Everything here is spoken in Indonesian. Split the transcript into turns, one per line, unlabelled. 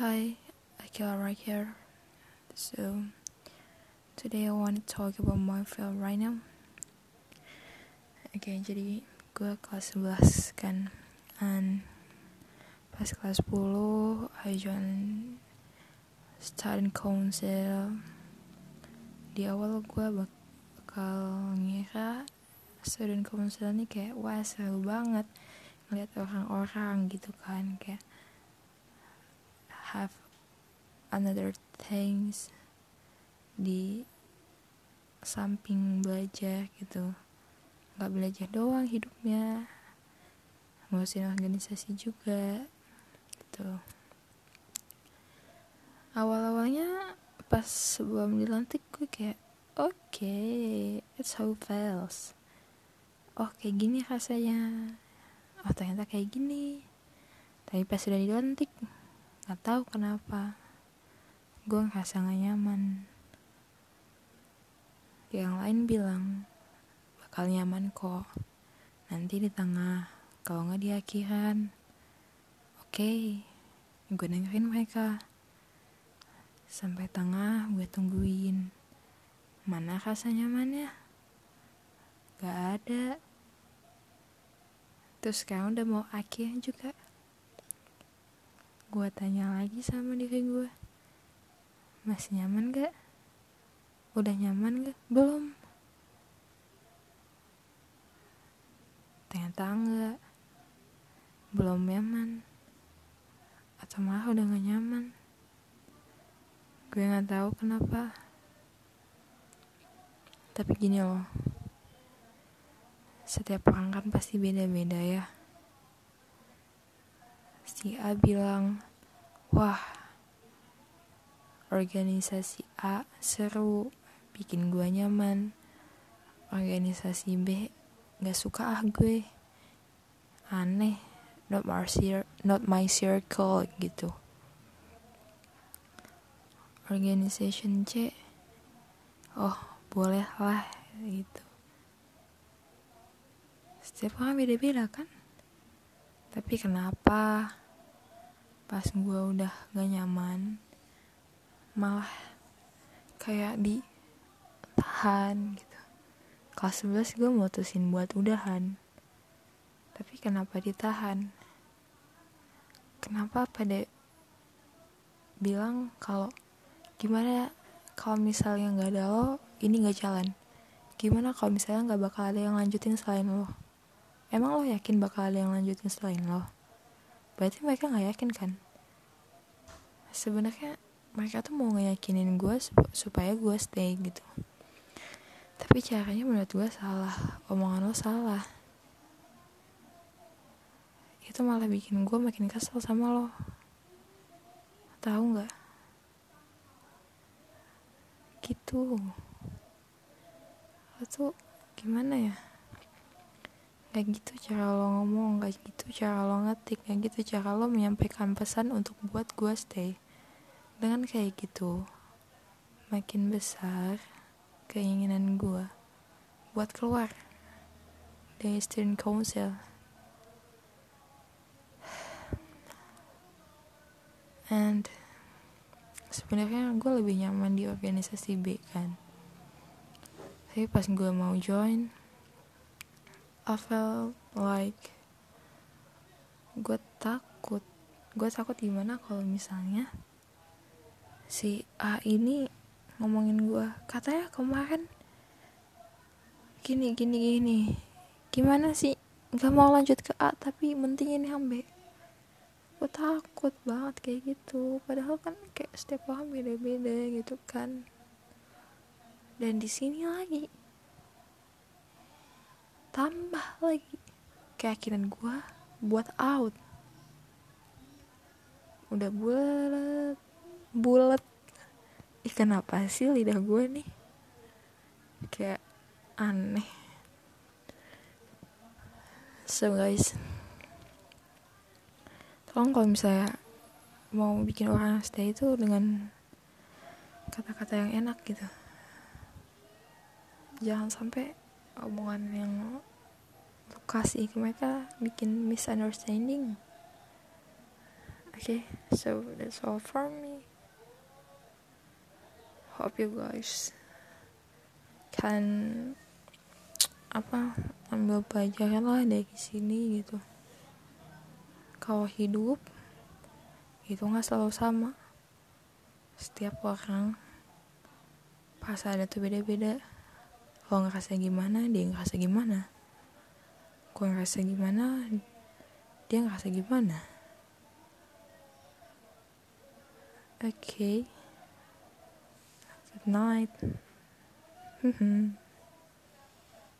Hi, Akila right here. So, today I want to talk about my film right now. Oke, okay, jadi gue kelas 11 kan. And pas kelas 10, I join student council. Di awal gue bakal ngira student council ini kayak wah seru banget ngeliat orang-orang gitu kan kayak have another things di samping belajar gitu. Nggak belajar doang hidupnya ngurusin organisasi juga gitu. Awal-awalnya pas sebelum dilantik gue kayak oke okay, it's how feels. Oh kayak gini rasanya. Oh ternyata kayak gini. Tapi pas sudah dilantik Gak tahu kenapa. Gue ngerasa gak nyaman. Yang lain bilang bakal nyaman kok. Nanti di tengah kalau nggak di akhiran. Oke okay, gue dengerin mereka. Sampai tengah gue tungguin. Mana rasa nyamannya? Gak ada. Terus sekarang udah mau akhir juga gue tanya lagi sama diri gue masih nyaman gak udah nyaman gak belum. Ternyata enggak belum nyaman. Atau malah udah gak nyaman. Gue nggak tahu kenapa. Tapi gini loh setiap orang kan pasti beda-beda ya si A bilang wah organisasi A seru bikin gue nyaman. Organisasi B gak suka ah gue. Aneh not my, not my circle gitu. Organization C oh boleh lah gitu. Setiap orang beda-beda kan? Tapi kenapa pas gue udah gak nyaman malah kayak di tahan gitu. Kelas 11 gue mutusin buat udahan. Tapi kenapa ditahan? Kenapa pada bilang kalau gimana kalau misalnya nggak ada lo ini nggak jalan? Gimana kalau misalnya nggak bakal ada yang lanjutin selain lo? Emang lo yakin bakal ada yang lanjutin selain lo berarti mereka nggak yakin kan? Sebenarnya mereka tuh mau ngeyakinin gue supaya gue stay gitu. Tapi caranya menurut gue salah. Omongan lo salah. Itu malah bikin gue makin kesel sama lo. Tahu nggak? Gitu. Lo tuh gimana ya Gak gitu cara lo ngomong, gak gitu cara lo ngetik, gak gitu cara lo menyampaikan pesan untuk buat gue stay. Dengan kayak gitu, makin besar keinginan gue buat keluar dari student council. And sebenarnya gue lebih nyaman di organisasi B kan. Tapi pas gue mau join, I felt like gue takut. Gue takut gimana kalau misalnya si A ini ngomongin gue katanya kemarin gini gini gini. Gimana sih? Nggak mau lanjut ke A tapi mentingin yang B gue takut banget kayak gitu. Padahal kan kayak setiap orang beda-beda gitu kan. Dan di sini lagi tambah lagi keyakinan gue buat out. Udah bulat bulat ih kenapa sih lidah gue nih? Kayak aneh. So guys tolong kalau misalnya mau bikin orang stay itu dengan kata-kata yang enak gitu. Jangan sampai omongan yang kasih ke mereka bikin misunderstanding. Oke okay so that's all for me. Hope you guys can apa ambil pelajaran lah dari sini gitu. Kalau hidup itu nggak selalu sama. Setiap orang pas ada tuh beda-beda lo ngerasa gimana dia ngerasa gimana? Gue ngerasa gimana dia ngerasa gimana? Oke okay. good night